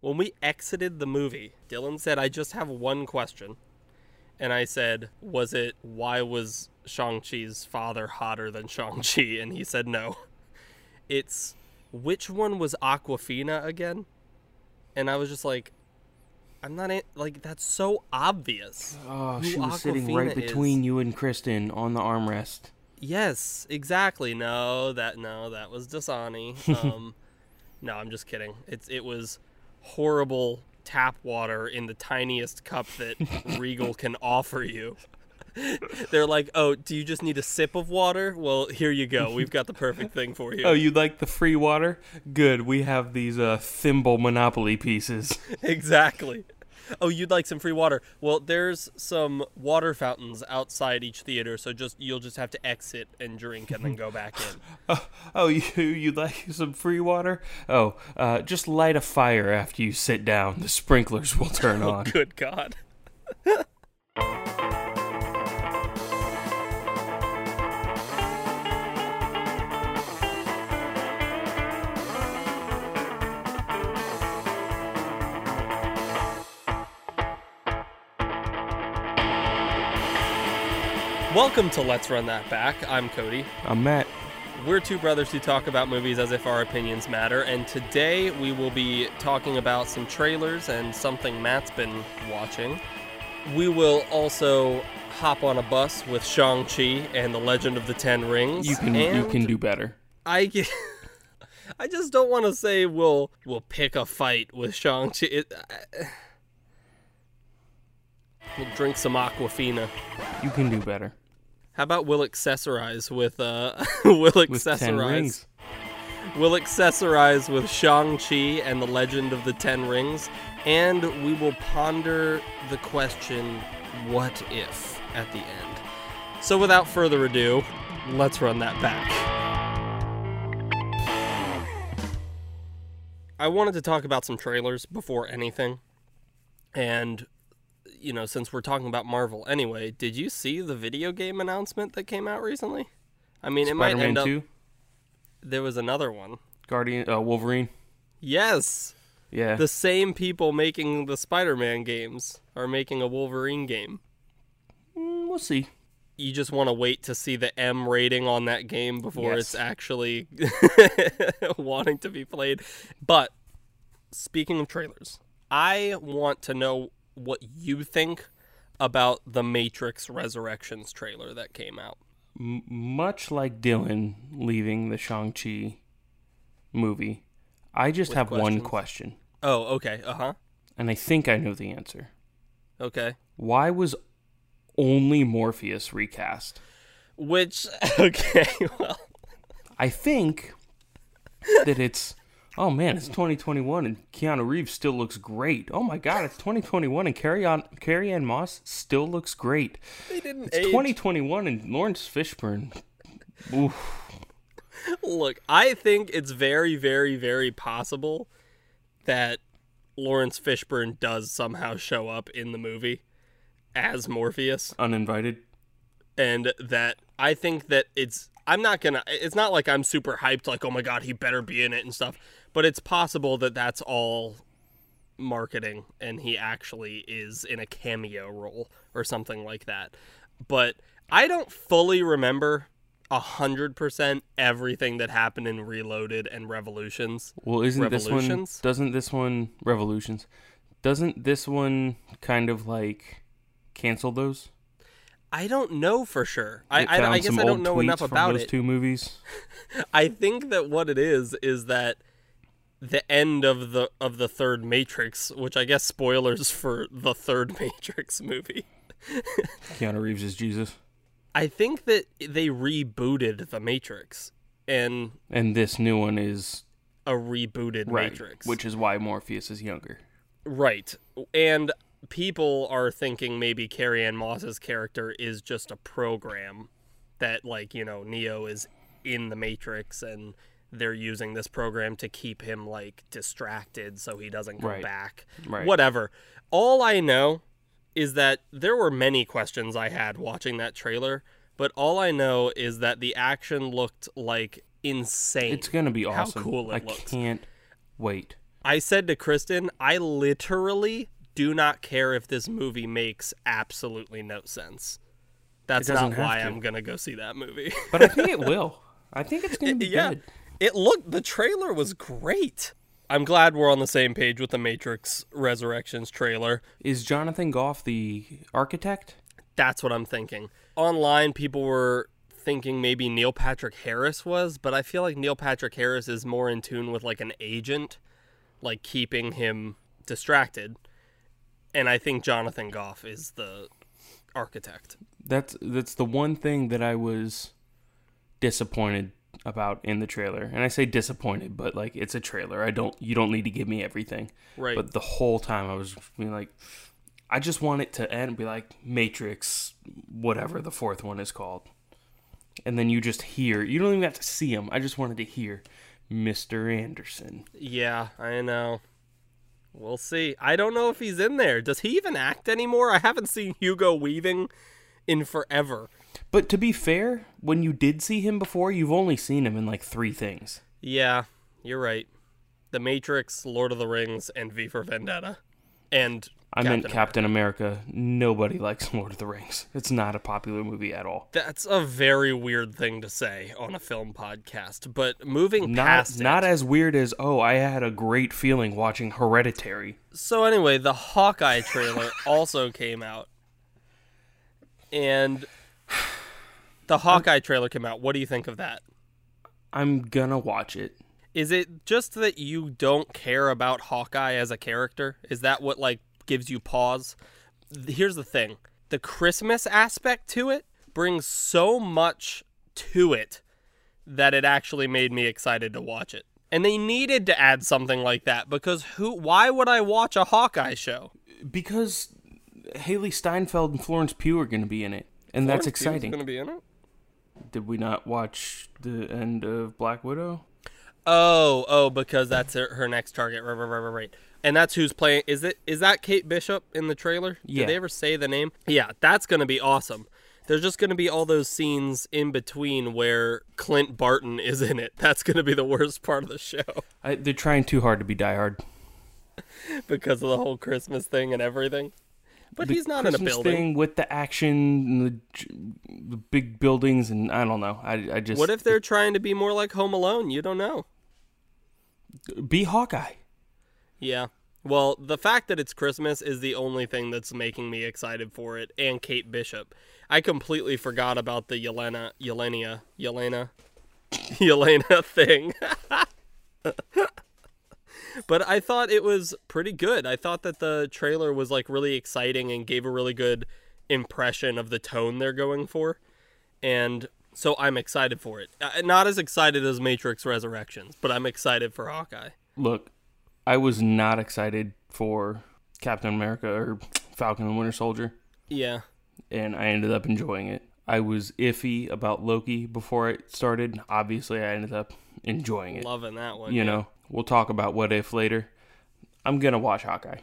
When we exited the movie, Dylan said, I just have one question. And I said, Was it why was Shang-Chi's father hotter than Shang-Chi? And he said, No. It's which one was Awkwafina again? And I was just like, I'm not like that's so obvious. Oh, she was sitting right between is. you and Kristen on the armrest. Yes, exactly. No, that no, that was Dasani. Um, no, I'm just kidding. It's it was horrible tap water in the tiniest cup that Regal can offer you. They're like, "Oh, do you just need a sip of water? Well, here you go. We've got the perfect thing for you." Oh, you like the free water? Good. We have these uh, thimble Monopoly pieces. exactly. Oh, you'd like some free water? Well, there's some water fountains outside each theater, so just you'll just have to exit and drink and then go back in. Oh, oh you you like some free water? Oh, uh, just light a fire after you sit down. The sprinklers will turn on. Good God. Welcome to Let's Run That Back. I'm Cody. I'm Matt. We're two brothers who talk about movies as if our opinions matter, and today we will be talking about some trailers and something Matt's been watching. We will also hop on a bus with Shang-Chi and the Legend of the Ten Rings. You can you can do better. I I just don't want to say we'll we'll pick a fight with Shang-Chi. It, I- we'll drink some Aquafina. You can do better. How about we'll accessorize with uh we'll With ten accessorize rings. We'll accessorize with Shang-Chi and the Legend of the Ten Rings, and we will ponder the question, what if, at the end. So without further ado, let's run that back. I wanted to talk about some trailers before anything. And, you know, since we're talking about Marvel anyway, did you see the video game announcement that came out recently? I mean, it might Spider-Man end up. There was another one. Guardian, uh, Wolverine. Yes, Yeah. the same people making the Spider-Man games are making a Wolverine game. Mm, we'll see. You just want to wait to see the M rating on that game before Yes. it's actually wanting to be played. But speaking of trailers, I want to know what you think about the Matrix Resurrections trailer that came out. M- much like Dylan leaving the Shang Chi movie, I just With have one question, Oh, okay. Uh-huh. and I think I know the answer. Okay. Why was only Morpheus recast? Which okay, well, I think that it's oh man, it's 2021 and Keanu Reeves still looks great. Oh my god, it's 2021 and Carrie on Carrie Ann Moss still looks great. they didn't It's age 2021 and Laurence Fishburne. Oof. Look, I think it's very, very, very possible that Laurence Fishburne does somehow show up in the movie as Morpheus, Uninvited. and that I think that it's. I'm not gonna. It's not like I'm super hyped, like, oh my god, he better be in it and stuff. But it's possible that that's all marketing, and he actually is in a cameo role or something like that. But I don't fully remember a hundred percent everything that happened in Reloaded and Revolutions. Well, isn't this one doesn't this one Revolutions? Doesn't this one kind of like cancel those? I don't know for sure. I, I, I guess I don't know enough about those it. two movies. I think that what it is is that the end of the of the third Matrix, which I guess spoilers for the third Matrix movie. Keanu Reeves is Jesus, I think that they rebooted the Matrix and and this new one is a rebooted right, Matrix. which is why Morpheus is younger. right. And people are thinking maybe Carrie Ann Moss's character is just a program that like, you know, Neo is in the Matrix and they're using this program to keep him like distracted so he doesn't go Right. back. Right. Whatever. All I know is that there were many questions I had watching that trailer, but all I know is that the action looked like insane. It's gonna be awesome. How cool it looks. I looks. can't wait. I said to Kristen, I literally do not care if this movie makes absolutely no sense. That's doesn't why to. I'm gonna go see that movie. But I think it will. I think it's going to be yeah, good. It looked. The trailer was great. I'm glad we're on the same page with the Matrix Resurrections trailer. Is Jonathan Groff the architect? That's what I'm thinking. Online, people were thinking maybe Neil Patrick Harris was, but I feel like Neil Patrick Harris is more in tune with like an agent, like keeping him distracted. And I think Jonathan Groff is the architect. That's that's the one thing that I was disappointed about in the trailer. And I say disappointed, but like it's a trailer. I don't you don't need to give me everything. Right. But the whole time I was being like I just want it to end be like Matrix whatever the fourth one is called. And then you just hear. You don't even have to see him. I just wanted to hear Mr. Anderson. yeah, I know. We'll see. I don't know if he's in there. Does he even act anymore? I haven't seen Hugo Weaving in forever. But to be fair, when you did see him before, you've only seen him in like three things. Yeah, you're right. The Matrix, Lord of the Rings, and V for Vendetta. And I meant Captain Captain America. Nobody likes Lord of the Rings. It's not a popular movie at all. That's a very weird thing to say on a film podcast. But moving Not past not it. as weird as oh, I had a great feeling watching Hereditary. So anyway, the Hawkeye trailer also came out. And the Hawkeye trailer came out. What do you think of that? I'm gonna watch it. Is it just that you don't care about Hawkeye as a character? Is that what like gives you pause? Here's the thing. The Christmas aspect to it brings so much to it that it actually made me excited to watch it. And they needed to add something like that because who why would I watch a Hawkeye show? Because Hailee Steinfeld and Florence Pugh are gonna be in it. And that's exciting. going to be in it? Did we not watch the end of Black Widow? Oh, oh, because that's her, her next target. Right, right, right, right. And that's who's playing. Is it? Is that Kate Bishop in the trailer? Yeah. Did they ever say the name? Yeah, that's gonna be awesome. There's just gonna be all those scenes in between where Clint Barton is in it. That's gonna be the worst part of the show I, they're trying too hard to be Die Hard. because of the whole Christmas thing and everything. But he's not in a Christmas building. thing with the action and the, the big buildings and I don't know. I I just What if they're trying to be more like Home Alone? You don't know. be Hawkeye. Yeah. Well, the fact that it's Christmas is the only thing that's making me excited for it, and Kate Bishop. I completely forgot about the Yelena, Yelena, Yelena, Yelena thing. but I thought it was pretty good. I thought that the trailer was like really exciting and gave a really good impression of the tone they're going for. And so I'm excited for it. Uh, Not as excited as Matrix Resurrections, but I'm excited for Hawkeye. Look, I was not excited for Captain America or Falcon and Winter Soldier, Yeah. and I ended up enjoying it. I was iffy about Loki before it started. Obviously, I ended up enjoying it. Loving that one. You yeah. know, we'll talk about what if later. I'm gonna watch Hawkeye.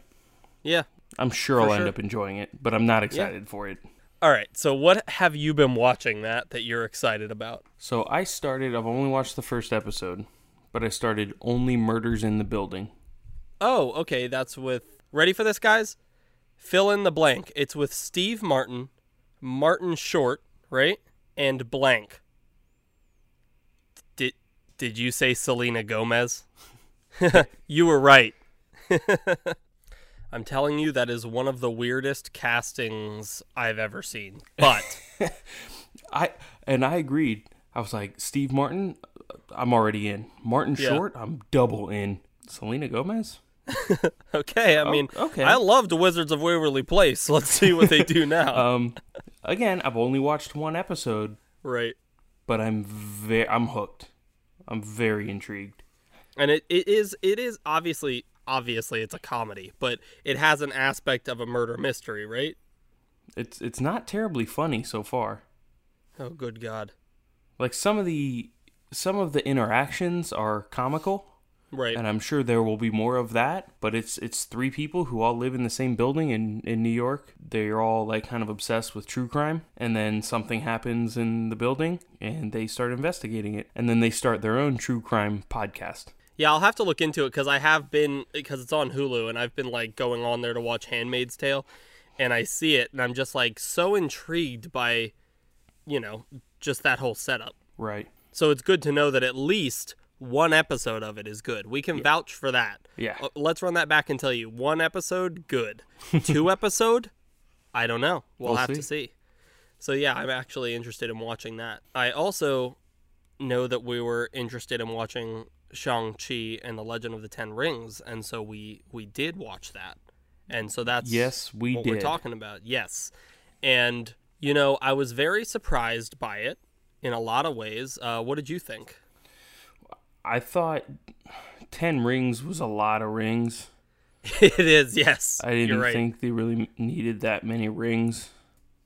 Yeah. I'm sure I'll For end up enjoying it, but I'm not excited for it. All right. So what have you been watching that that you're excited about? So I started. I've only watched the first episode, but I started only Murders in the Building. Oh, okay. That's with Ready for this, guys? Fill in the blank. It's with Steve Martin, Martin Short, right? And blank. Did did you say Selena Gomez? you were right. I'm telling you that is one of the weirdest castings I've ever seen. But I and I agreed. I was like, Steve Martin, I'm already in. Martin Yeah. Short, I'm double in. Selena Gomez. okay, I mean, okay. I loved Wizards of Waverly Place. Let's see what they do now. Um, again, I've only watched one episode, right. but I'm very, I'm hooked. I'm very intrigued. And it, it is it is obviously obviously it's a comedy but it has an aspect of a murder mystery right It's it's not terribly funny so far. oh good god Like some of the some of the interactions are comical, right and I'm sure there will be more of that. But it's it's three people who all live in the same building in in New York. They're all like kind of obsessed with true crime, and then something happens in the building, and they start investigating it, and then they start their own true crime podcast. Yeah, I'll have to look into it because I have been because it's on Hulu and I've been like going on there to watch Handmaid's Tale, and I see it and I'm just like so intrigued by, you know, just that whole setup. Right. So it's good to know that at least one episode of it is good. We can vouch for that. Yeah. Uh, Let's run that back and tell you one episode, good. Two episode, I don't know. We'll, We'll have to see. see. So yeah, I'm actually interested in watching that. I also know that we were interested in watching Shang-Chi and the Legend of the Ten Rings, and so we we did watch that. And so that's Yes, we what did. we're talking about. Yes. And you know, I was very surprised by it in a lot of ways. Uh, what did you think? I thought ten rings was a lot of rings. it is, yes. I didn't right. think they really needed that many rings.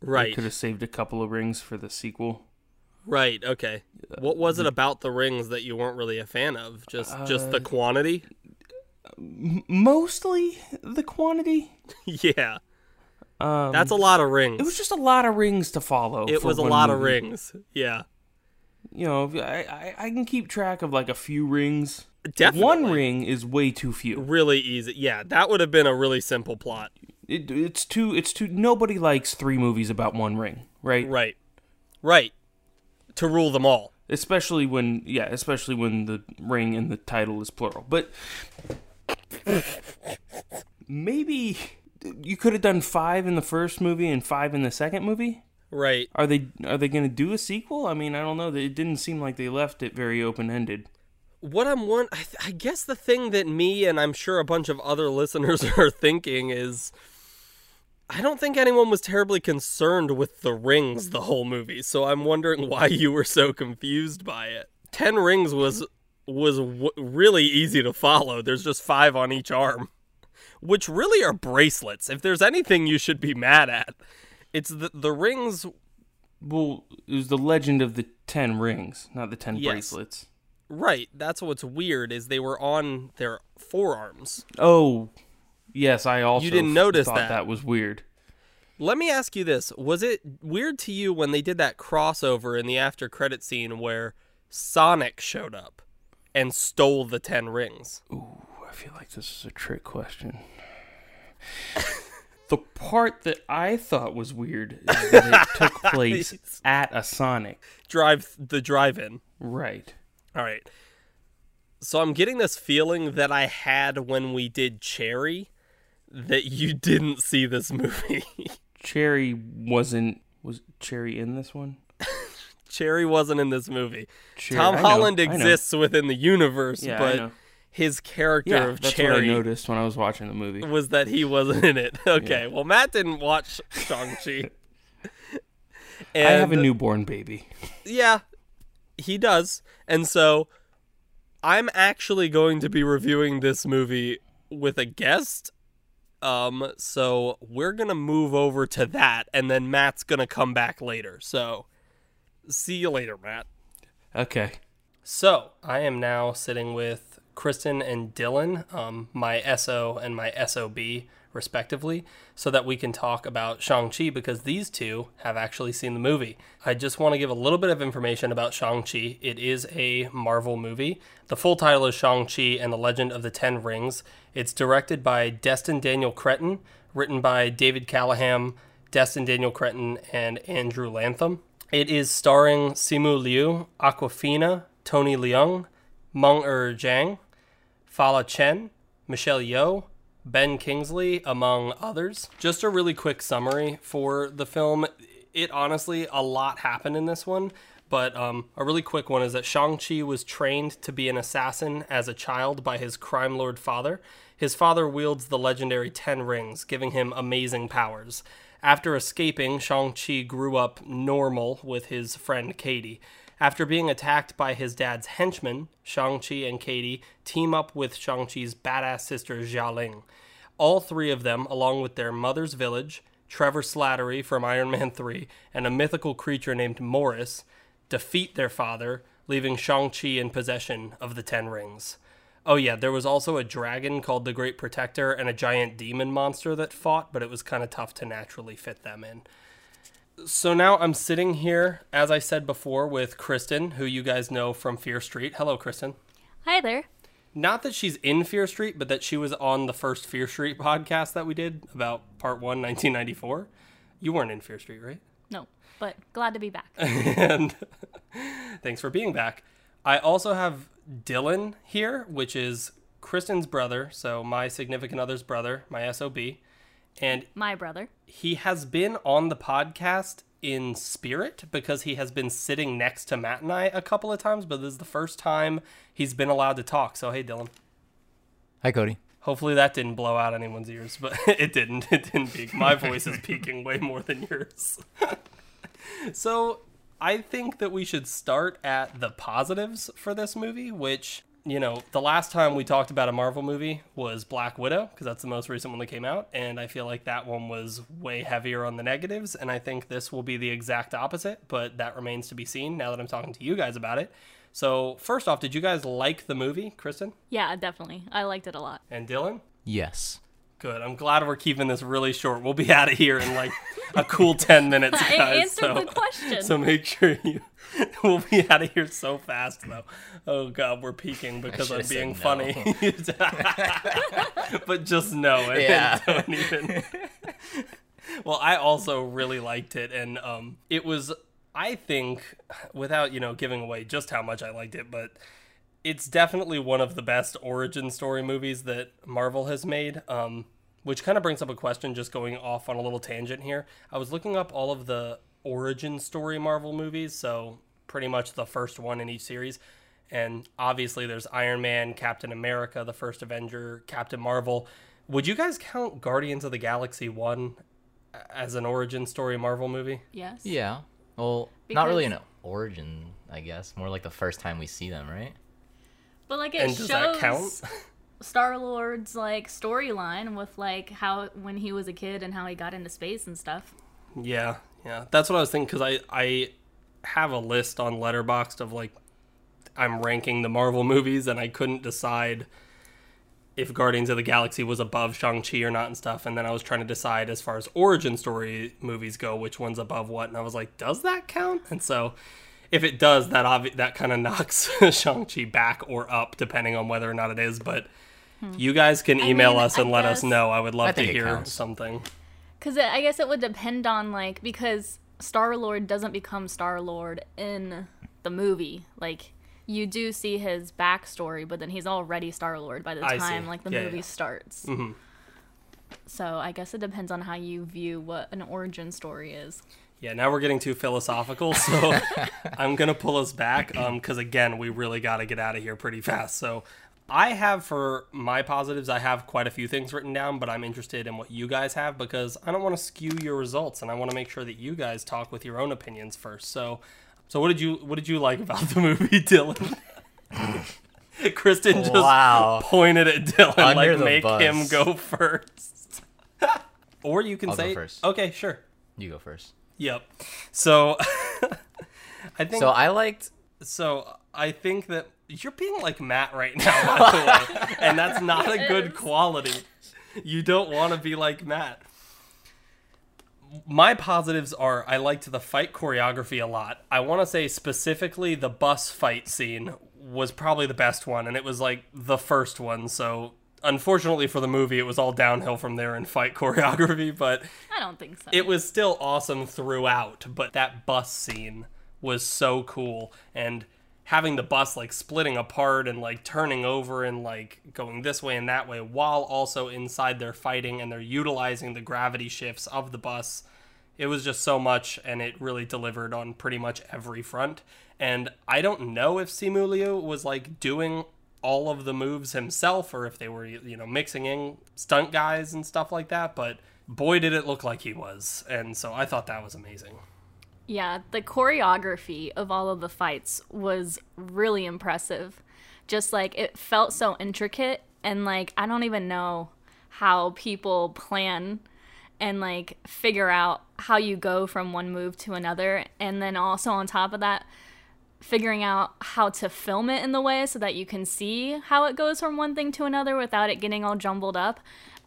They right. could have saved a couple of rings for the sequel. Right. Okay. What was it about the rings that you weren't really a fan of? Just just Uh, the quantity? Mostly the quantity. yeah. Um, That's a lot of rings. It was just a lot of rings to follow. It was a lot of rings. Yeah. You know, I, I I can keep track of like a few rings. Definitely. One ring is way too few. Really easy. Yeah, that would have been a really simple plot. It, it's too. It's too. Nobody likes three movies about one ring, right? Right. Right. To rule them all. Especially when, yeah, especially when the ring and the title is plural. But maybe you could have done five in the first movie and five in the second movie. Right. Are they are they going to do a sequel? I mean, I don't know. It didn't seem like they left it very open ended. What I'm one I, th- I guess the thing that me and I'm sure a bunch of other listeners are thinking is I don't think anyone was terribly concerned with the rings the whole movie. So I'm wondering why you were so confused by it. 10 rings was was w- really easy to follow. There's just 5 on each arm, which really are bracelets. If there's anything you should be mad at, it's the the rings Well, it was the legend of the ten rings, not the ten Yes. bracelets. Right, that's what's weird is they were on their forearms. Oh, yes, I also you didn't notice thought that. that was weird. Let me ask you this: Was it weird to you when they did that crossover in the after credit scene where Sonic showed up and stole the ten rings? Ooh, I feel like this is a trick question. the part that I thought was weird is that it took place at a Sonic. Drive the drive-in. Right. All right. So I'm getting this feeling that I had when we did Cherry that you didn't see this movie. Cherry wasn't was Cherry in this one? Cherry wasn't in this movie. Cherry, Tom Holland know. exists within the universe, Yeah, but his character Yeah, of that's what I noticed when I was watching the movie. was that he wasn't in it. Okay, well Matt didn't watch Shang-Chi. I have a newborn baby. Yeah, he does. And so I'm actually going to be reviewing this movie with a guest. Um, so we're gonna move over to that, and then Matt's gonna come back later. So see you later, Matt. Okay. So I am now sitting with Kristen and Dylan, um, my SO and my SOB, respectively, so that we can talk about Shang-Chi because these two have actually seen the movie. I just want to give a little bit of information about Shang-Chi. It is a Marvel movie. The full title is Shang-Chi and the Legend of the Ten Rings. It's directed by Destin Daniel Cretton, written by David Callaham, Destin Daniel Cretton, and Andrew Lanham. It is starring Simu Liu, Awkwafina, Tony Leung, Meng Er Zhang, Fala Chen, Michelle Yeoh, Ben Kingsley, among others. Just a really quick summary for the film. It honestly, a lot happened in this one, but um, a really quick one is that Shang-Chi was trained to be an assassin as a child by his crime lord father. His father wields the legendary Ten Rings, giving him amazing powers. After escaping, Shang-Chi grew up normal with his friend Katie. After being attacked by his dad's henchmen, Shang-Chi and Katie team up with Shang-Chi's badass sister Xialing. All three of them, along with their mother's village, Trevor Slattery from Iron Man 3, and a mythical creature named Morris, defeat their father, leaving Shang-Chi in possession of the Ten Rings. Oh, yeah, there was also a dragon called the Great Protector and a giant demon monster that fought, but it was kind of tough to naturally fit them in. So now I'm sitting here, as I said before, with Kristen, who you guys know from Fear Street. Hello, Kristen. Hi there. Not that she's in Fear Street, but that she was on the first Fear Street podcast that we did about part one, 1994. You weren't in Fear Street, right? No, but glad to be back. and thanks for being back. I also have Dylan here, which is Kristen's brother, so my significant other's brother, my SOB. And My brother. he has been on the podcast in spirit because he has been sitting next to Matt and I a couple of times, but this is the first time he's been allowed to talk. So, hey, Dylan. Hi, Cody. Hopefully that didn't blow out anyone's ears, but it didn't. It didn't peak. My voice is peaking way more than yours. so I think that we should start at the positives for this movie, which, you know, the last time we talked about a Marvel movie was Black Widow, because that's the most recent one that came out. And I feel like that one was way heavier on the negatives. And I think this will be the exact opposite, but that remains to be seen now that I'm talking to you guys about it. So, first off, did you guys like the movie, Kristen Yeah, definitely. I liked it a lot. and Dylan? Yes. Good. I'm glad we're keeping this really short. We'll be out of here in like a cool 10 minutes, I guys. answered so, the question. so make sure you. We'll be out of here so fast, though. Oh, God, we're peaking because I'm being said funny. but just know it. Yeah. Don't even. well, I also really liked it. And um, it was, I think, without, you know, giving away just how much I liked it, but it's definitely one of the best origin story movies that Marvel has made. Um, which kind of brings up a question, just going off on a little tangent here. I was looking up all of the origin story Marvel movies, so pretty much the first one in each series. And obviously, there's Iron Man, Captain America, the first Avenger, Captain Marvel. Would you guys count Guardians of the Galaxy 1 as an origin story Marvel movie? yes. Yeah. Well, not really an origin, I guess. More like the first time we see them, right? But like it And does that shows count? Star Lord's like storyline with like how when he was a kid and how he got into space and stuff. Yeah, yeah, that's what I was thinking because I I have a list on Letterboxd of like I'm ranking the Marvel movies and I couldn't decide if Guardians of the Galaxy was above Shang Chi or not and stuff, and then I was trying to decide as far as origin story movies go which one's above what, and I was like, does that count? And so. If it does, that obvi- that kind of knocks Shang Chi back or up, depending on whether or not it is. But you guys can email mean, us and I let us know. I would love I to hear counts. something. Because I guess it would depend on like because Star Lord doesn't become Star Lord in the movie. Like you do see his backstory, but then he's already Star Lord by the I time see. like the Yeah, movie yeah. starts. Mhm. So I guess it depends on how you view what an origin story is. Yeah, now we're getting too philosophical, so I'm gonna pull us back. Um, because again, we really got to get out of here pretty fast. So, I have for my positives, I have quite a few things written down, but I'm interested in what you guys have because I don't want to skew your results, and I want to make sure that you guys talk with your own opinions first. So, so what did you what did you like about the movie, Dylan? Kristen just Wow. pointed at Dylan Under like make bus. him go first. or you can I'll go say first. Okay, sure. You go first. Yep. So I think So so, I liked. So I think that you're being like Matt right now, by the way, and that's not a good quality. You don't want to be like Matt. My positives are I liked the fight choreography a lot. I want to say specifically the bus fight scene was probably the best one, and it was like the first one. So unfortunately for the movie, it was all downhill from there in fight choreography. But I don't think so. it was still awesome throughout, but that bus scene was so cool and having the bus like splitting apart and like turning over and like going this way and that way while also inside they're fighting and they're utilizing the gravity shifts of the bus. It was just so much and it really delivered on pretty much every front. And I don't know if Simu Liu was like doing all of the moves himself or if they were you know mixing in stunt guys and stuff like that, but boy did it look like he was. And so I thought that was amazing. Yeah, the choreography of all of the fights was really impressive. Just like it felt so intricate and like I don't even know how people plan and like figure out how you go from one move to another and then also on top of that figuring out how to film it in the way so that you can see how it goes from one thing to another without it getting all jumbled up.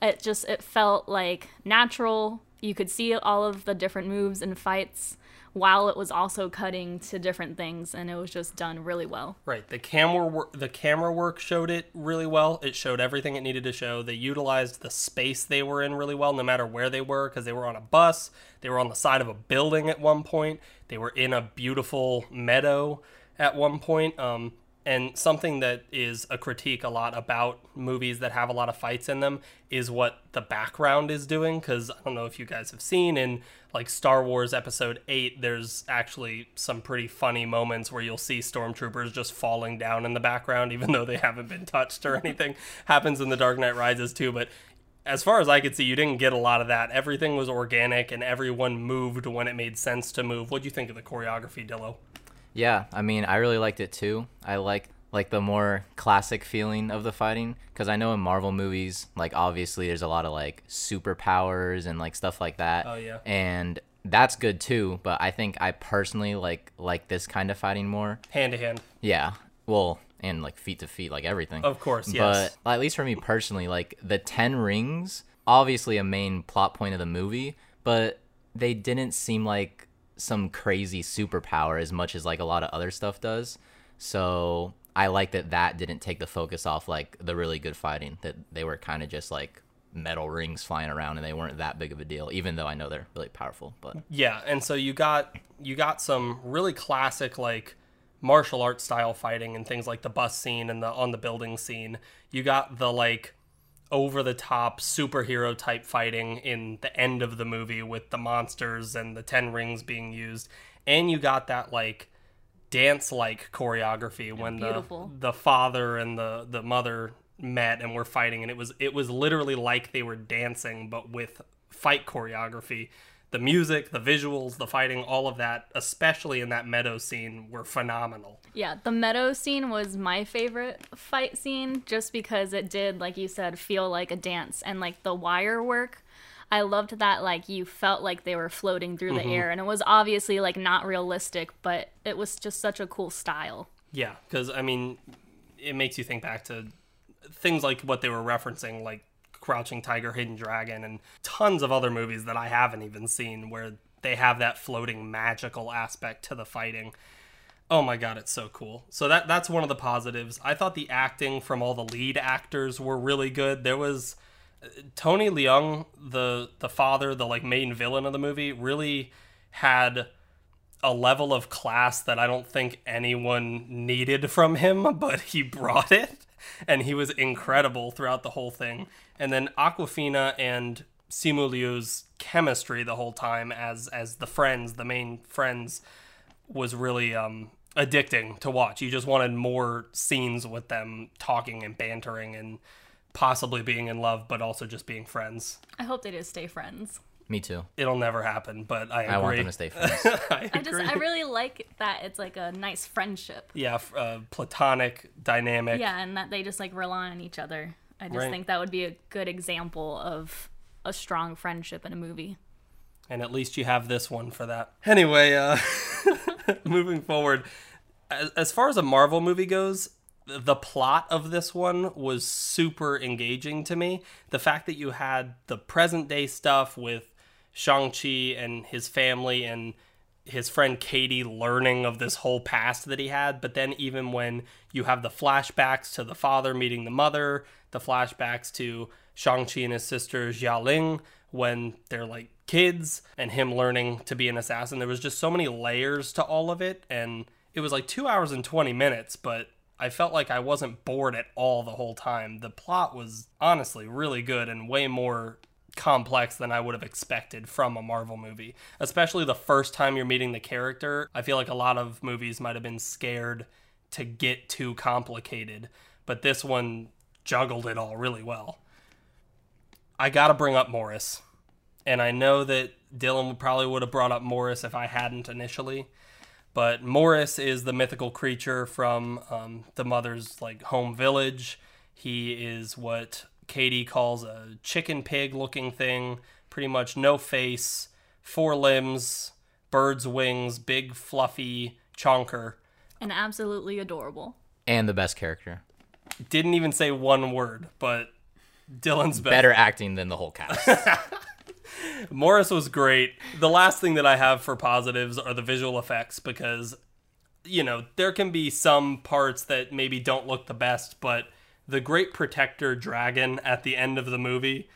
It just it felt like natural. You could see all of the different moves and fights while it was also cutting to different things and it was just done really well. Right. The camera work, the camera work showed it really well. It showed everything it needed to show. They utilized the space they were in really well, no matter where they were, because they were on a bus. They were on the side of a building at one point. They were in a beautiful meadow at one point. Um, and something that is a critique a lot about movies that have a lot of fights in them is what the background is doing. Because I don't know if you guys have seen in like Star Wars Episode 8, there's actually some pretty funny moments where you'll see stormtroopers just falling down in the background, even though they haven't been touched or anything. Happens in The Dark Knight Rises too, but as far as I could see, you didn't get a lot of that. Everything was organic and everyone moved when it made sense to move. What do you think of the choreography, Dillo? Yeah, I mean, I really liked it too. I like like the more classic feeling of the fighting because I know in Marvel movies, like obviously there's a lot of like superpowers and like stuff like that. Oh, yeah. And that's good too, but I think I personally like like this kind of fighting more. Hand to hand. Yeah. Well, and like feet to feet, like everything. Of course, yes. But at least for me personally, like the Ten Rings, obviously a main plot point of the movie, but they didn't seem like some crazy superpower as much as like a lot of other stuff does. So I like that that didn't take the focus off like the really good fighting. That they were kind of just like metal rings flying around and they weren't that big of a deal. Even though I know they're really powerful, but Yeah, and so you got you got some really classic like martial arts style fighting and things like the bus scene and the on the building scene. You got the like over the top superhero type fighting in the end of the movie with the monsters and the 10 rings being used. And you got that like dance like choreography when the the father and the the mother met and were fighting. And it was it was literally like they were dancing but with fight choreography the music the visuals the fighting all of that especially in that meadow scene were phenomenal Yeah, the meadow scene was my favorite fight scene just because it did, like you said, feel like a dance and like the wire work. I loved that like you felt like they were floating through the mm-hmm. air and it was obviously like not realistic, but it was just such a cool style. yeah because i mean it makes you think back to things like what they were referencing like crouching tiger hidden dragon and tons of other movies that i haven't even seen where they have that floating magical aspect to the fighting Oh my god, it's so cool. So that that's one of the positives. I thought the acting from all the lead actors were really good. There was uh, Tony Leung, the the father, the like main villain of the movie, really had a level of class that I don't think anyone needed from him, but he brought it and he was incredible throughout the whole thing. And then Awkwafina and Simu Liu's chemistry the whole time as as the friends, the main friends was really um, addicting to watch. You just wanted more scenes with them talking and bantering and possibly being in love, but also just being friends. I hope they just stay friends. me too. It'll never happen, but I agree. I want them to stay friends. I I just. I really like that it's like a nice friendship. yeah, f- uh, platonic dynamic. Yeah, and that they just like rely on each other. I just Right. think that would be a good example of a strong friendship in a movie. and at least you have this one for that. Anyway, uh, moving forward, as, as far as a Marvel movie goes, the plot of this one was super engaging to me. The fact that you had the present day stuff with Shang-Chi and his family and his friend Katie learning of this whole past that he had, but then even when you have the flashbacks to the father meeting the mother, the flashbacks to Shang-Chi and his sister Xialing when they're like kids and him learning to be an assassin, there was just so many layers to all of it and it was like 2 hours and 20 minutes, but I felt like I wasn't bored at all the whole time. The plot was honestly really good and way more complex than I would have expected from a Marvel movie. Especially the first time you're meeting the character. I feel like a lot of movies might have been scared to get too complicated, but this one juggled it all really well. I got to bring up Morris. And I know that Dylan probably would have brought up Morris if I hadn't initially. But Morris is the mythical creature from um, the mother's like home village. He is what Katie calls a chicken pig looking thing, pretty much no face, four limbs, bird's wings, big fluffy chonker. And absolutely adorable. and the best character. Didn't even say one word, but Dylan's best. Better acting than the whole cast. Morris was great. The last thing that I have for positives are the visual effects because, you know, there can be some parts that maybe don't look the best, but the Great Protector dragon at the end of the movie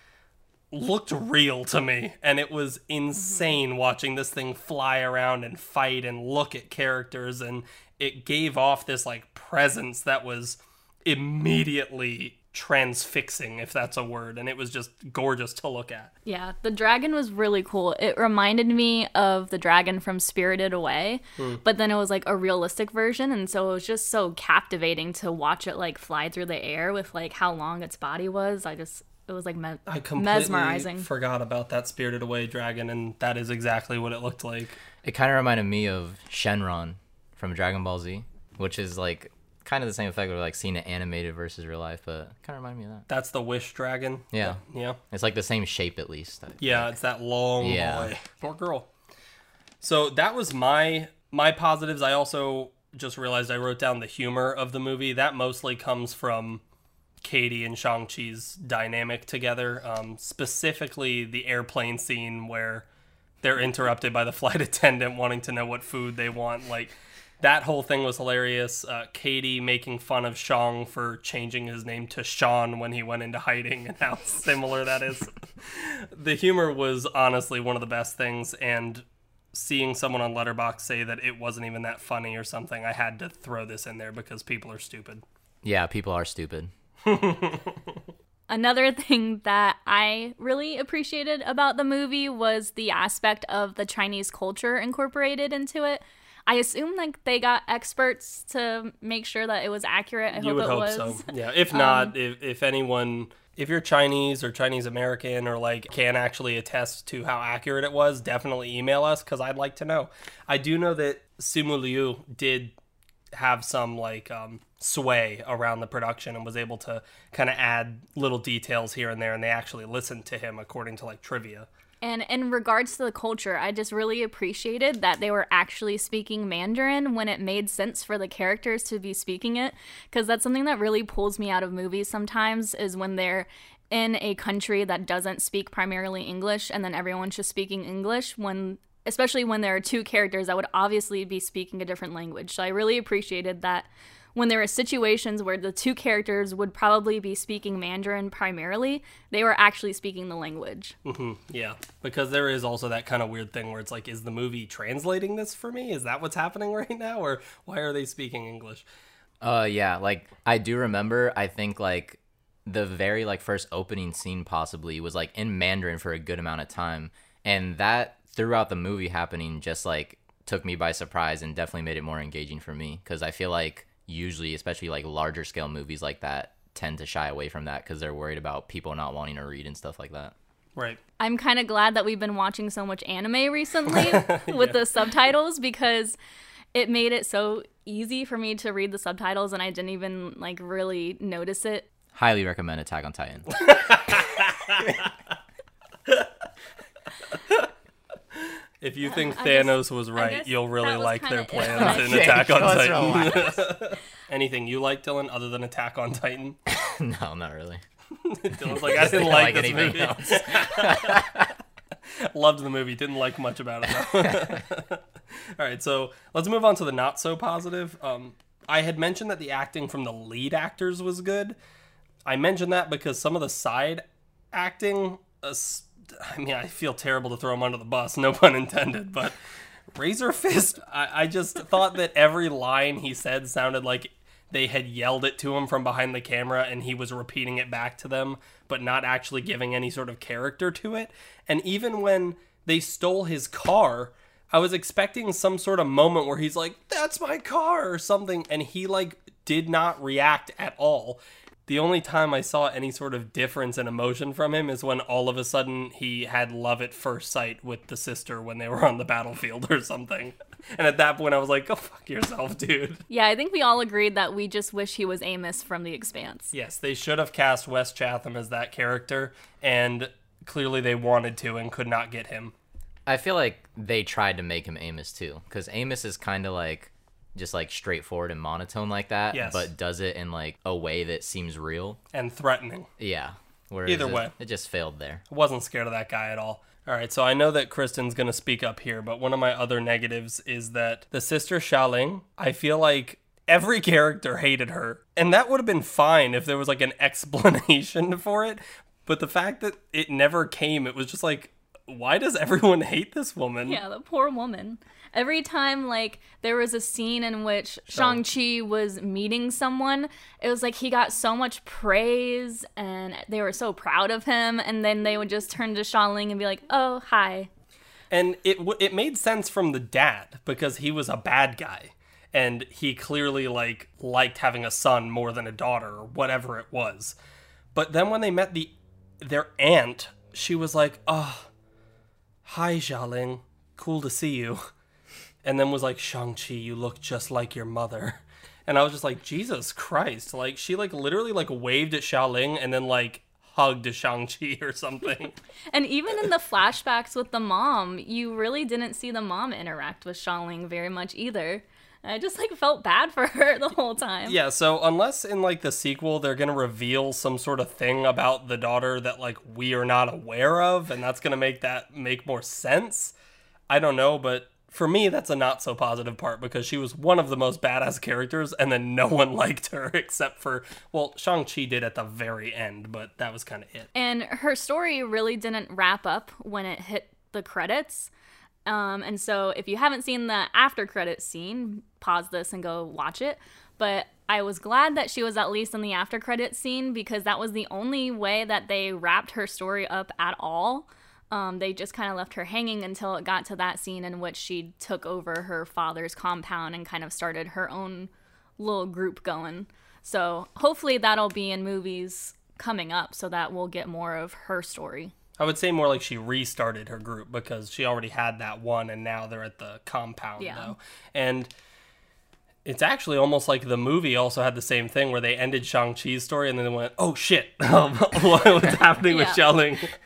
looked real to me. And it was insane watching this thing fly around and fight and look at characters. And it gave off this, like, presence that was immediately transfixing, if that's a word. And it was just gorgeous to look at. Yeah, the dragon was really cool. It reminded me of the dragon from Spirited Away, hmm. but then it was like a realistic version, and so it was just so captivating to watch it like fly through the air with like how long its body was. I just it was like me- I completely mesmerizing. forgot about that Spirited Away dragon, and that is exactly what it looked like. It kind of reminded me of Shenron from Dragon Ball Z, which is like kind of the same effect of like seeing it animated versus real life, but kind of remind me of that. That's the Wish dragon. Yeah. Yeah. It's like the same shape at least. Yeah, it's that long Yeah. boy. Poor girl. So that was my my positives. I also just realized I wrote down the humor of the movie. That mostly comes from Katie and Shang-Chi's dynamic together. Um, specifically the airplane scene where they're interrupted by the flight attendant wanting to know what food they want. Like that whole thing was hilarious. Uh, Katie making fun of Shang for changing his name to Sean when he went into hiding and how similar that is. the humor was honestly one of the best things, and seeing someone on Letterboxd say that it wasn't even that funny or something, I had to throw this in there because people are stupid. Yeah, people are stupid. Another thing that I really appreciated about the movie was the aspect of the Chinese culture incorporated into it. I assume like they got experts to make sure that it was accurate. I you hope would it hope was. so. Yeah. If not, if, if anyone, if you're Chinese or Chinese American or like can actually attest to how accurate it was, definitely email us because I'd like to know. I do know that Simu Liu did have some like um, sway around the production and was able to kind of add little details here and there, and they actually listened to him according to like trivia. And in regards to the culture, I just really appreciated that they were actually speaking Mandarin when it made sense for the characters to be speaking it. Because that's something that really pulls me out of movies sometimes, is when they're in a country that doesn't speak primarily English and then everyone's just speaking English when. Especially when there are two characters that would obviously be speaking a different language. So I really appreciated that when there were situations where the two characters would probably be speaking Mandarin primarily, they were actually speaking the language. Yeah, because there is also that kind of weird thing where it's like, is the movie translating this for me? Is that what's happening right now, or why are they speaking English? Uh yeah, like I do remember I think like the very like first opening scene possibly was like in Mandarin for a good amount of time and that throughout the movie happening just like took me by surprise and definitely made it more engaging for me cuz I feel like usually especially like larger scale movies like that tend to shy away from that cuz they're worried about people not wanting to read and stuff like that. Right. I'm kind of glad that we've been watching so much anime recently with the subtitles because it made it so easy for me to read the subtitles and I didn't even like really notice it. Highly recommend Attack on Titan. If you think I guess- Thanos was right, you'll really like their plans in Attack on Titan. Anything you like, Dylan, other than Attack on Titan? no, not really. Dylan's like, I didn't Don't like, this anything movie. else. Loved the movie, didn't like much about it though. All right, so let's move on to the not so positive. Um, I had mentioned that the acting from the lead actors was good. I mentioned that because some of the side acting, uh, s- I mean, I feel terrible to throw him under the bus, no pun intended, but Razor Fist, I, I just thought that every line he said sounded like they had yelled it to him from behind the camera and he was repeating it back to them, but not actually giving any sort of character to it. And even when they stole his car, I was expecting some sort of moment where he's like, "That's my car" or something, and he like did not react at all. The only time I saw any sort of difference in emotion from him is when all of a sudden he had love at first sight with the sister when they were on the battlefield or something. And at that point, I was like, "Go fuck yourself, dude." Yeah, I think we all agreed that we just wish he was Amos from The Expanse. Yes, they should have cast Wes Chatham as that character, and clearly they wanted to and could not get him. I feel like they tried to make him Amos too, because Amos is kind of like just like straightforward and monotone like that, Yes. but does it in like a way that seems real. And threatening. Yeah, Whereas Either it- way. it just failed there. I wasn't scared of that guy at all. All right, so I know that Kristen's going to speak up here, but one of my other negatives is that the sister Xialing, I feel like every character hated her. And that would have been fine if there was like an explanation for it. But the fact that it never came, it was just like, why does everyone hate this woman? Yeah, the poor woman. Every time like there was a scene in which Shang-Chi was meeting someone, it was like he got so much praise and they were so proud of him and then they would just turn to Xialing and be like, "Oh, hi." And it w- it made sense from the dad because he was a bad guy and he clearly like liked having a son more than a daughter or whatever it was. But then when they met the their aunt, she was like, "Oh, hi Xialing, cool to see you." And then was like, "Shang-Chi, you look just like your mother." And I was just like, "Jesus Christ." Like she like literally like waved at Xialing and then like hugged Shang-Chi or something. And even in the flashbacks with the mom, you really didn't see the mom interact with Xialing very much either. I just like felt bad for her the whole time. Yeah, so unless in like the sequel they're gonna reveal some sort of thing about the daughter that like we are not aware of, and that's gonna make that make more sense. I don't know, but for me that's a not so positive part because she was one of the most badass characters, and then no one liked her except for well, Shang Chi did at the very end, but that was kind of it. And her story really didn't wrap up when it hit the credits. Um, and so if you haven't seen the after credits scene, pause this and go watch it. But I was glad that she was at least in the after credits scene because that was the only way that they wrapped her story up at all. Um, they just kind of left her hanging until it got to that scene in which she took over her father's compound and kind of started her own little group going. So hopefully that'll be in movies coming up so that we'll get more of her story. I would say more like she restarted her group because she already had that one and now they're at the compound Yeah. though. And it's actually almost like the movie also had the same thing where they ended Shang-Chi's story and then they went, oh shit, what's happening with Yeah. Xialing?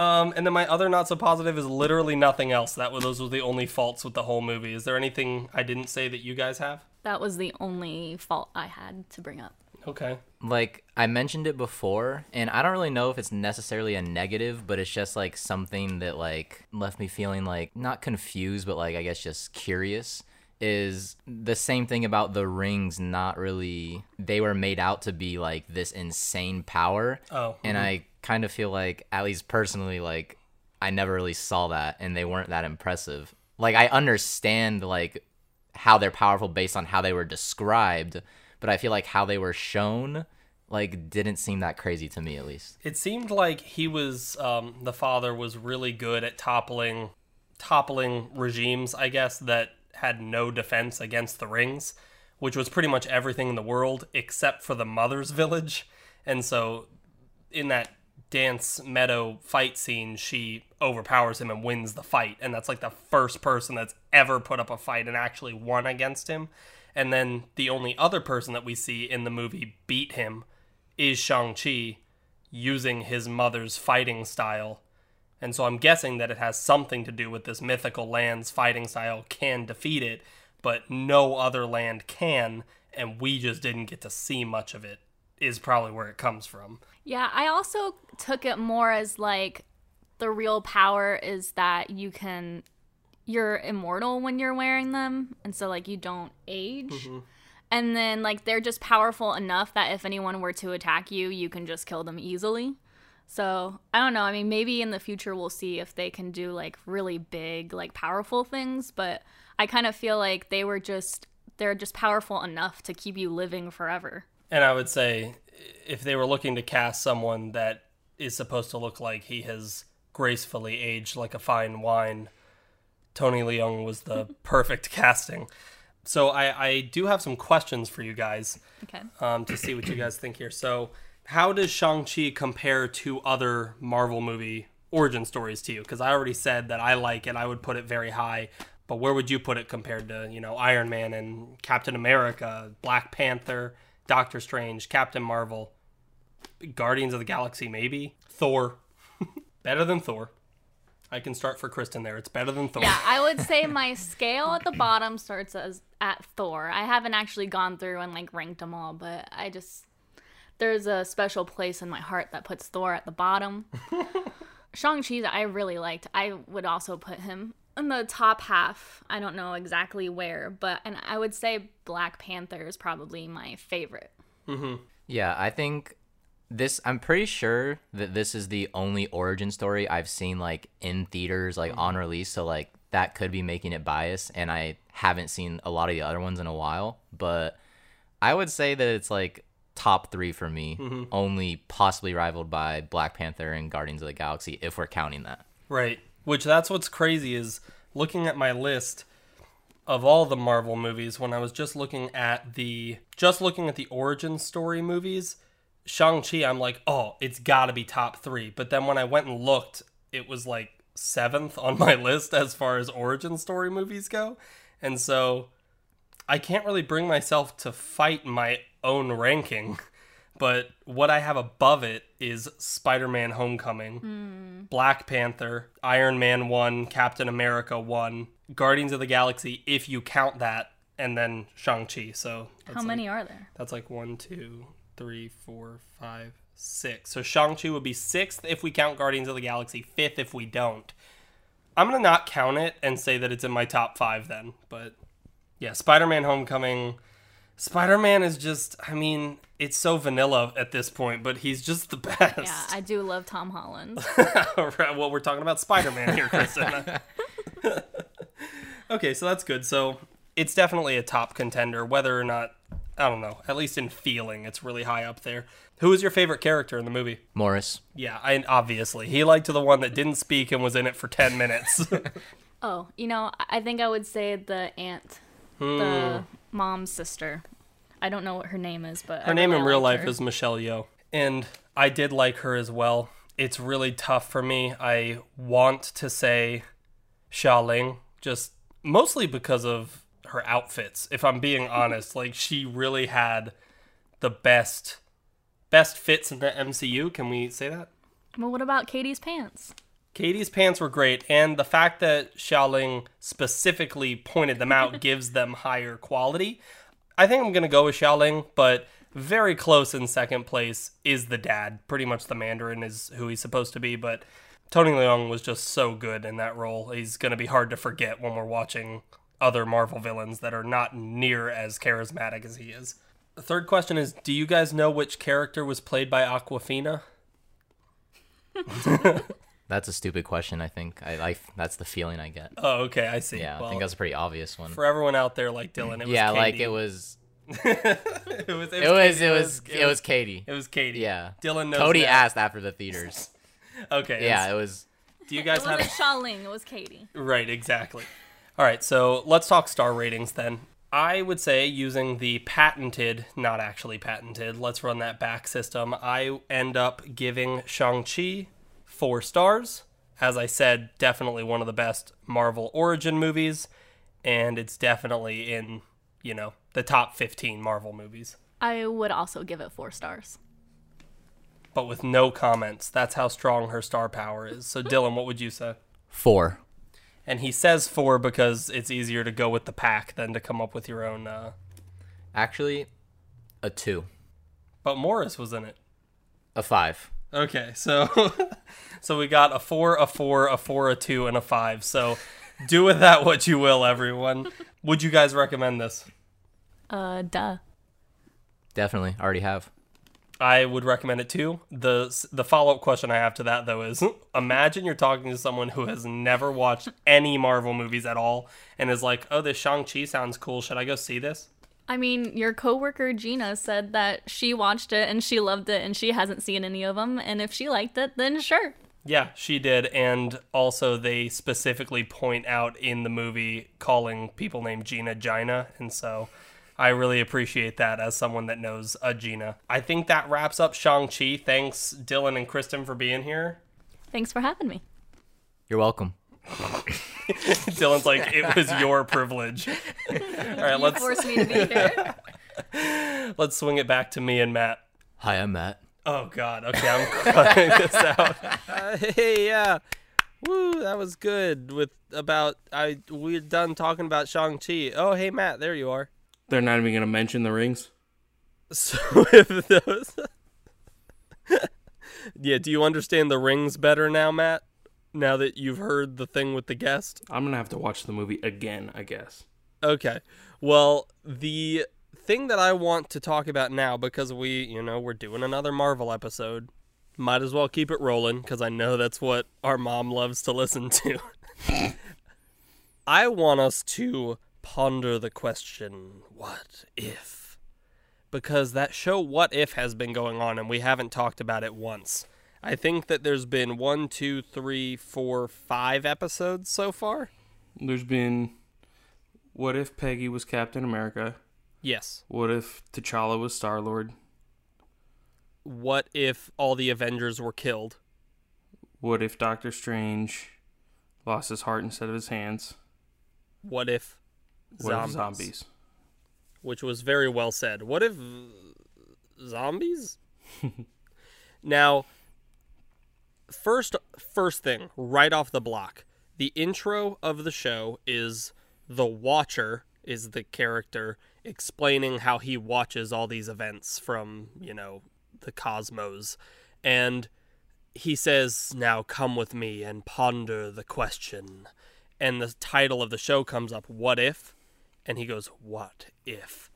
um, and then my other not so positive is literally nothing else. That was, those were the only faults with the whole movie. Is there anything I didn't say that you guys have? That was the only fault I had to bring up. Okay. Like I mentioned it before, and I don't really know if it's necessarily a negative, but it's just like something that like left me feeling like not confused, but like I guess just curious. Is the same thing about the rings not really they were made out to be like this insane power. Oh, And I kind of feel like at least personally like I never really saw that and they weren't that impressive. Like I understand like how they're powerful based on how they were described, but I feel like how they were shown like didn't seem that crazy to me at least. It seemed like he was um, the father was really good at toppling toppling regimes, I guess, that had no defense against the rings, which was pretty much everything in the world except for the mother's village. And so in that dance meadow fight scene, she overpowers him and wins the fight. And that's like the first person that's ever put up a fight and actually won against him. And then the only other person that we see in the movie beat him is Shang-Chi using his mother's fighting style. And so I'm guessing that it has something to do with this mythical land's fighting style can defeat it, but no other land can, and we just didn't get to see much of it, is probably where it comes from. Yeah, I also took it more as like the real power is that you can you're immortal when you're wearing them and so like you don't age. Mm-hmm. And then like they're just powerful enough that if anyone were to attack you, you can just kill them easily. So, I don't know. I mean, maybe in the future we'll see if they can do like really big, like powerful things, but I kind of feel like they were just they're just powerful enough to keep you living forever. And I would say if they were looking to cast someone that is supposed to look like he has gracefully aged like a fine wine, Tony Leung was the perfect casting. So I, I do have some questions for you guys Okay. um, to see what you guys think here. So, how does Shang-Chi compare to other Marvel movie origin stories to you? Because I already said that I like it, I would put it very high. But where would you put it compared to, you know, Iron Man and Captain America, Black Panther, Doctor Strange, Captain Marvel, Guardians of the Galaxy, maybe? Thor. better than Thor. I can start for Kristen there. It's better than Thor. Yeah, I would say my scale at the bottom starts as at Thor. I haven't actually gone through and like ranked them all, but I just There's a special place in my heart that puts Thor at the bottom. Shang-Chi that I really liked. I would also put him in the top half. I don't know exactly where, but and I would say Black Panther is probably my favorite. Mm-hmm. Yeah, I think this I'm pretty sure that this is the only origin story I've seen like in theaters like on mm-hmm. release, so like that could be making it biased and I haven't seen a lot of the other ones in a while, but I would say that it's like top 3 for me, mm-hmm. only possibly rivaled by Black Panther and Guardians of the Galaxy if we're counting that. Right. Which that's what's crazy is looking at my list of all the Marvel movies when I was just looking at the just looking at the origin story movies, Shang-Chi I'm like, "Oh, it's got to be top 3." But then when I went and looked, it was like 7th on my list as far as origin story movies go. And so I can't really bring myself to fight my own ranking. But what I have above it is Spider Man Homecoming, hmm. Black Panther, Iron Man 1, Captain America 1, Guardians of the Galaxy, if you count that, and then Shang-Chi. So that's How like- many are there? That's like one, two, three, four, five, six. So Shang-Chi would be sixth if we count Guardians of the Galaxy, fifth if we don't. I'm going to not count it and say that it's in my top five then. But yeah, Spider Man Homecoming. Spider Man is just, I mean, it's so vanilla at this point, but he's just the best. Yeah, I do love Tom Holland. Well, we're talking about Spider Man here, Kristen. okay, so that's good. So it's definitely a top contender, whether or not, I don't know, at least in feeling, it's really high up there. Who was your favorite character in the movie? Morris. Yeah, I, obviously. He liked the one that didn't speak and was in it for 10 minutes. oh, you know, I- I think I would say the aunt, the mom's sister. I don't know what her name is, but Her name in real life is Michelle Yeoh, and I did like her as well. It's really tough for me. I want to say Xialing, just mostly because of her outfits. If I'm being honest, like she really had the best best fits in the MCU. Can we say that? Well, what about Katie's pants? Katie's pants were great, and the fact that Xialing specifically pointed them out gives them higher quality. I think I'm gonna go with Xialing, but very close in second place is the dad. Pretty much the Mandarin is who he's supposed to be, but Tony Leung was just so good in that role. He's gonna be hard to forget when we're watching other Marvel villains that are not near as charismatic as he is. The third question is Do you guys know which character was played by Awkwafina? That's a stupid question, I think. I, I that's the feeling I get. Oh, okay, I see. Yeah, I think that's a pretty obvious one. for everyone out there like Dylan. It was yeah, like Katie. it was it was. it was it was it was Katie. It was Katie. Yeah. Dylan knows. Cody that. asked after the theaters. Okay. Yeah, it was Do you It guys wasn't have? Xialing, it was Katie. Right. Exactly. All right. So let's talk star ratings then. I would say using the patented, not actually patented, let's run that back system. I end up giving Shang-Chi four stars. As I said, definitely one of the best Marvel origin movies, and it's definitely in, you know, the top 15 Marvel movies. I would also give it four stars. But with no comments. That's how strong her star power is. So, Dylan, what would you say? four. And he says four because it's easier to go with the pack than to come up with your own. Uh... Actually, a two. But Morris was in it. A five. Okay, so so we got a four, a four, a four, a two, and a five. So do with that what you will, everyone. Would you guys recommend this? Uh, duh. Definitely. I already have. I would recommend it too. the The follow up question I have to that though is: Imagine you're talking to someone who has never watched any Marvel movies at all, and is like, "Oh, this Shang Chi sounds cool. Should I go see this?" I mean, your coworker Gina said that she watched it and she loved it and she hasn't seen any of them. And if she liked it, then sure. Yeah, she did. And also, they specifically point out in the movie calling people named Gina Gina. And so I really appreciate that as someone that knows a Gina. I think that wraps up Shang-Chi. Thanks, Dylan and Kristen, for being here. Thanks for having me. You're welcome. Dylan's like, it was your privilege. All right, let's Forced me to be here. let's swing it back to me and Matt. Hi, I'm Matt. Oh God. Okay, I'm cutting this out. Uh, hey, yeah. Woo, that was good. With about I we're done talking about Shang Chi. Oh, hey Matt, there you are. They're not even gonna mention the rings. So if those Yeah, do you understand the rings better now, Matt? Now that you've heard the thing with the guest? I'm gonna have to watch the movie again, I guess. Okay. Well, the thing that I want to talk about now, because we, you know, we're doing another Marvel episode, might as well keep it rolling, because I know that's what our mom loves to listen to. I want us to ponder the question, what if? Because that show, What If, has been going on, and we haven't talked about it once. I think that there's been one, two, three, four, five episodes so far. There's been what if Peggy was Captain America? Yes. What if T'Challa was Star Lord? What if all the Avengers were killed? What if Doctor Strange lost his heart instead of his hands? What if What if zombies? Which was very well said. What if zombies? now, first first thing, right off the block, the intro of the show is the Watcher is the character explaining how he watches all these events from, you know, the cosmos. And he says, Now come with me and ponder the question. And the title of the show comes up, What If? And he goes, What if?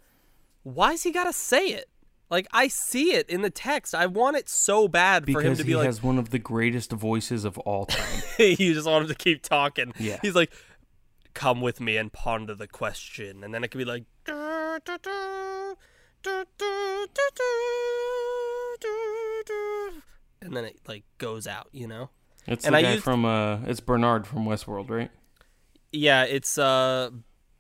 Why's he got to say it? Like, I see it in the text. I want it so bad for him Because to he be like, has one of the greatest voices of all time. you just want him to keep talking. Yeah. He's like, come with me and ponder the question. And then it could be like, and then it like goes out, you know? It's And the I guy used- from uh it's Bernard from Westworld, right? Yeah, it's uh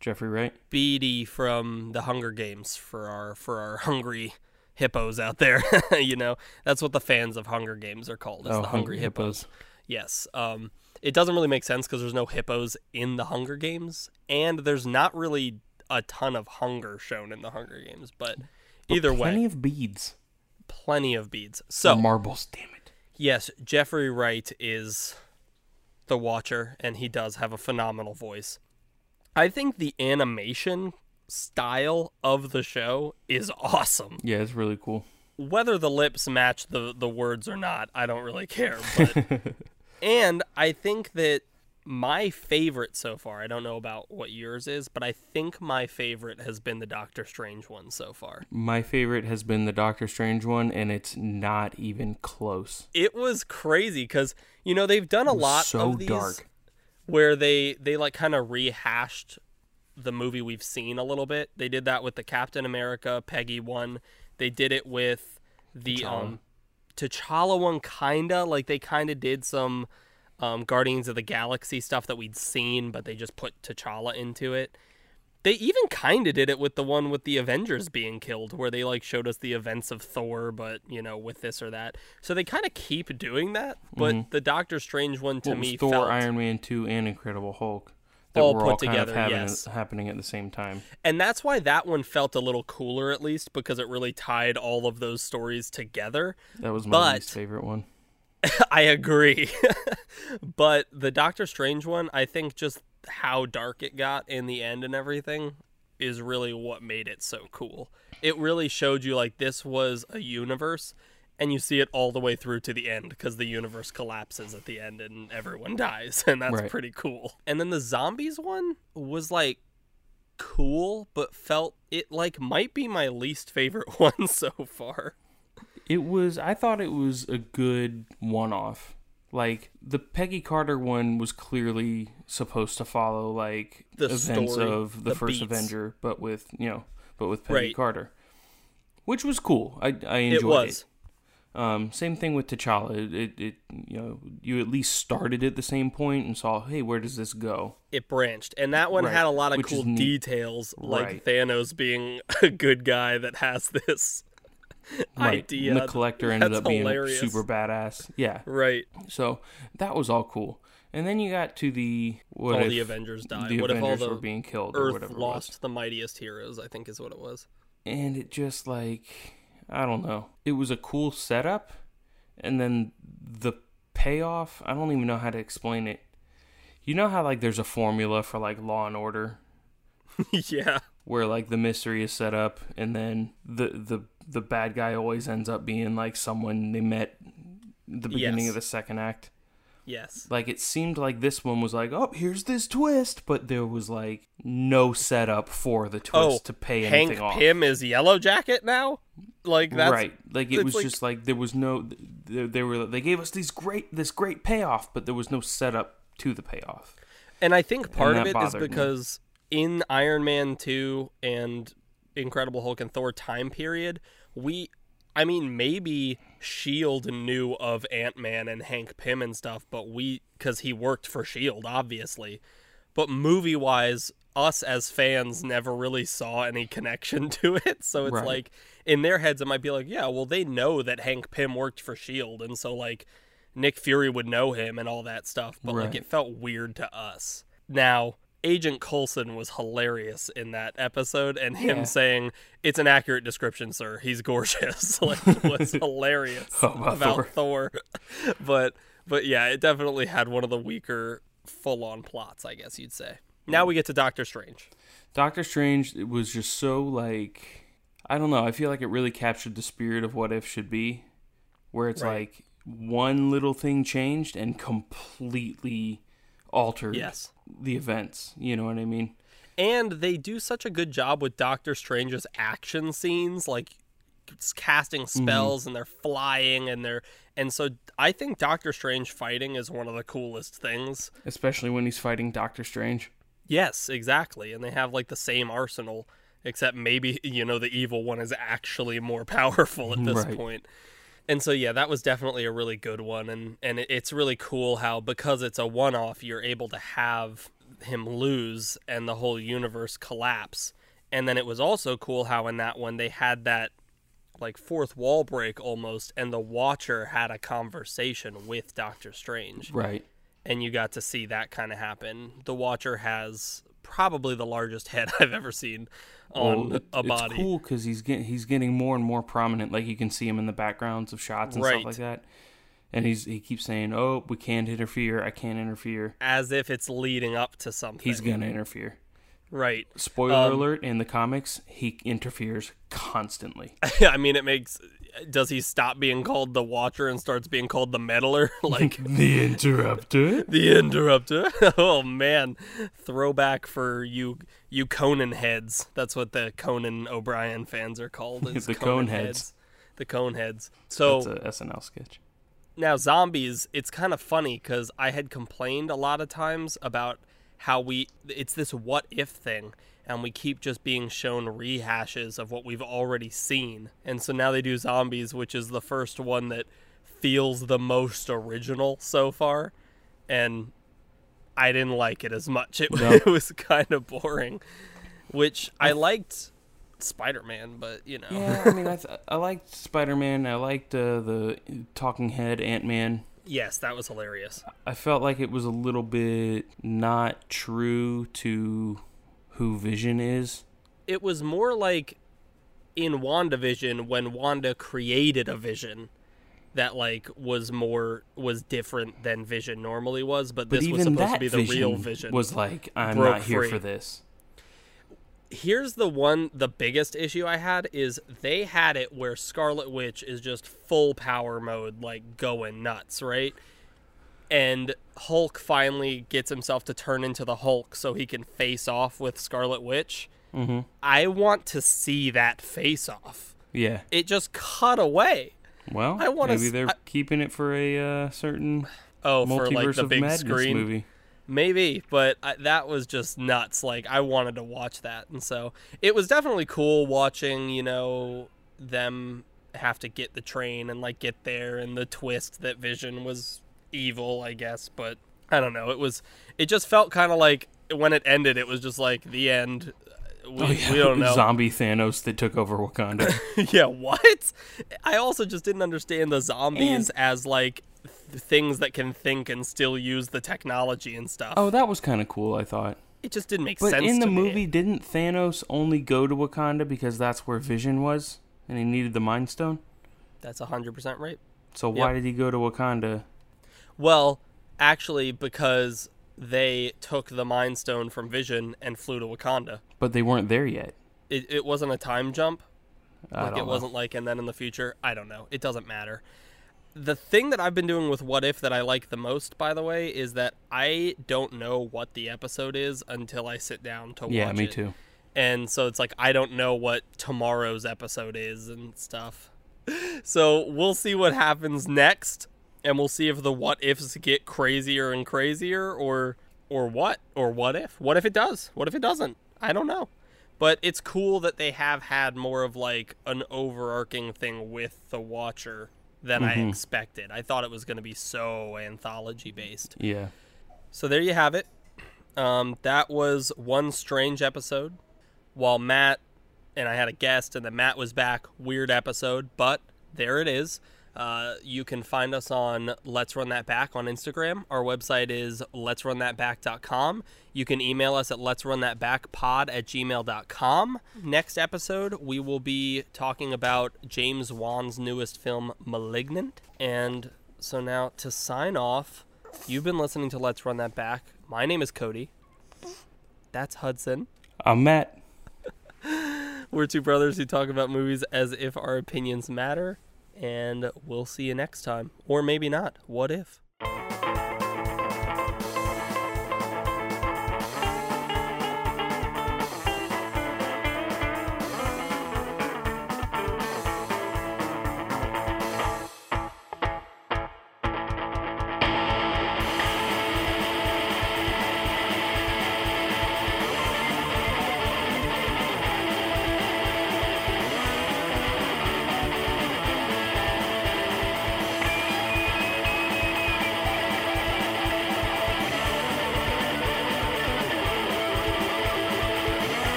Jeffrey Wright. Beetee from the Hunger Games for our for our hungry hippos out there. you know, that's what the fans of Hunger Games are called. Is Oh, the hungry, Hungry hippos. Hippos. Yes. Um, it doesn't really make sense because there's no hippos in the Hunger Games, and there's not really a ton of hunger shown in the Hunger Games. But, either Plenty way, plenty of beads. plenty of beads. So marbles, damn it. yes, Jeffrey Wright is the Watcher, and he does have a phenomenal voice. I think the animation style of the show is awesome. Yeah, it's really cool. whether the lips match the the words or not, I don't really care. But and I think that my favorite so far, I don't know about what yours is, but I think my favorite has been the Doctor Strange one so far. My favorite has been the Doctor Strange one, and it's not even close. It was crazy because you know they've done a lot so of these dark. where they they like kind of rehashed the movie we've seen a little bit. They did that with the Captain America Peggy one. They did it with the T'Challa. um T'Challa one kinda like they kind of did some um Guardians of the Galaxy stuff that we'd seen, but they just put T'Challa into it. They even kind of did it with the one with the Avengers being killed, where they like showed us the events of Thor, but you know, with this or that. So they kind of keep doing that. But the Doctor Strange one to was me Thor, felt Iron Man 2, and Incredible Hulk. That All were put all kind together, of having, yes. happening at the same time. And that's why that one felt a little cooler, at least, because it really tied all of those stories together. That was my But- least favorite one. I agree. but the Doctor Strange one, I think just how dark it got in the end and everything is really what made it so cool. It really showed you like this was a universe and you see it all the way through to the end because the universe collapses at the end and everyone dies and that's Right. pretty cool. And then the zombies one was like cool but felt it like might be my least favorite one so far. It was. I thought it was a good one-off. Like the Peggy Carter one was clearly supposed to follow like The events story, of the, the first beats. Avenger, but with you know, but with Peggy Right. Carter, which was cool. I I enjoyed It was. Um, same thing with T'Challa. It, it, it, you know, you at least started at the same point and saw, hey, where does this go? it branched and that one Right, had a lot of which cool details like Right. thanos being a good guy that has this Right. idea And the collector ended That's up being hilarious. super badass. Yeah. right So that was all cool. And then you got to the what all if the avengers died the what if all Avengers the were being killed or earth whatever it was. lost the mightiest heroes i think is what it was and it just like I don't know. It was a cool setup, and then the payoff. I don't even know how to explain it. You know how like there's a formula for like Law and Order, yeah where like the mystery is set up, and then the the the bad guy always ends up being like someone they met the beginning Yes. of the second act. Yes. Like it seemed like this one was like, oh, here's this twist, but there was like no setup for the twist Oh, to pay Hank anything off. Pym is Yellow Jacket now. Like that's right. Like it was like- just like there was no they, they were they gave us these great this great payoff, but there was no setup to the payoff. And I think part of it is bothered me. because in Iron Man 2 and Incredible Hulk and Thor time period, we I mean maybe Shield knew of Ant-Man and Hank Pym and stuff, but we cuz he worked for Shield obviously. But movie-wise us as fans never really saw any connection to it. So it's Right. like in their heads it might be like, yeah, well they know that Hank Pym worked for Shield and so like Nick Fury would know him and all that stuff, but like it felt weird to us. Now, Agent Coulson was hilarious in that episode, and him Yeah. saying, It's an accurate description, sir. He's gorgeous. like was hilarious oh, About about Thor. but but yeah, it definitely had one of the weaker full on plots, I guess you'd say. Now mm. we get to Doctor Strange. Doctor Strange it was just so like I don't know, I feel like it really captured the spirit of what if should be where it's Right. like one little thing changed and completely altered Yes. the events. You know what I mean? And they do such a good job with Doctor Strange's action scenes, like casting mm-hmm. spells and they're flying and they're and so I think Doctor Strange fighting is one of the coolest things. Especially when he's fighting Doctor Strange. Yes, exactly. And they have like the same arsenal, except maybe, you know, the evil one is actually more powerful at this Right. point. And so yeah, that was definitely a really good one and and it's really cool how because it's a one-off, you're able to have him lose and the whole universe collapse. And then it was also cool how in that one they had that like fourth wall break almost and the watcher had a conversation with Doctor Strange Right. and you got to see that kind of happen. The Watcher has probably the largest head I've ever seen on Well, it- a body. It's cool because he's getting he's getting more and more prominent. Like you can see him in the backgrounds of shots and Right. stuff like that. And he's he keeps saying, "Oh, we can't interfere. I can't interfere." As if it's leading up to something. He's gonna interfere. right. Spoiler Um, alert: in the comics, he interferes constantly. I mean, it makes. Does he stop being called the Watcher and starts being called the Meddler? like the interrupter. the Interrupter? oh man, throwback for you, you Conan heads. That's what the Conan O'Brien fans are called. is The Conan Cone heads. The cone heads. So That's a SNL sketch. now zombies it's kind of funny because i had complained a lot of times about how we it's this what if thing and we keep just being shown rehashes of what we've already seen and so now they do zombies which is the first one that feels the most original so far and i didn't like it as much it, No. it was kind of boring which i liked spider-man but you know Yeah, I mean, I th- I liked Spider Man. I liked uh, the talking head Ant Man. yes that was hilarious I felt like it was a little bit not true to who Vision is. it was more like in WandaVision when Wanda created a vision that like was more was different than Vision normally was, but But this was supposed to be the vision real Vision. was like, I'm not here free. for this. Here's the one the biggest issue I had is they had it where Scarlet Witch is just full power mode like going nuts, right? And Hulk finally gets himself to turn into the Hulk so he can face off with Scarlet Witch. Mm-hmm. I want to see that face off. Yeah. It just cut away. Well, I wanna maybe s- they're I- keeping it for a uh, certain Oh, for multiverse like the of big madness screen, movie. maybe. But I, that was just nuts. Like I wanted to watch that, and so it was definitely cool watching. You know them have to get the train and like get there, and the twist that Vision was evil, I guess. But I don't know. It was. It just felt kind of like when it ended. It was just like the end. We, Oh, yeah. we don't know. Zombie Thanos that took over Wakanda. yeah, what? I also just didn't understand the zombies And- as like th- things that can think and still use the technology and stuff. oh, that was kind of cool. I thought. it just didn't make But sense. in the to me. movie, didn't Thanos only go to Wakanda because that's where Vision was, and he needed the Mind Stone? that's hundred percent right. So why Yep. did he go to Wakanda? Well, actually, because they took the Mind Stone from Vision and flew to Wakanda. But they weren't there yet. It, it wasn't a time jump. I like it know. wasn't like and then in the future. I don't know. It doesn't matter. The thing that I've been doing with What If that I like the most, by the way, is that I don't know what the episode is until I sit down to Yeah, watch it. Yeah, me too. And so it's like I don't know what tomorrow's episode is and stuff. So we'll see what happens next and we'll see if the what ifs get crazier and crazier or or what or what if? What if it does? What if it doesn't? I don't know. But it's cool that they have had more of like an overarching thing with the watcher than i expected. I thought it was going to be so anthology based Yeah. so there you have it. Um, that was one strange episode. While matt and i had a guest and then matt was back weird episode but there it is uh, you can find us on Let's Run That Back on Instagram. Our website is let's run that back.com. You can email us at let's run that back pod at gmail.com. Next episode, we will be talking about James Wan's newest film, Malignant. And so now to sign off, you've been listening to Let's Run That Back. My name is Cody. That's Hudson. I'm Matt. We're two brothers who talk about movies as if our opinions matter. And we'll see you next time. Or maybe not. What if?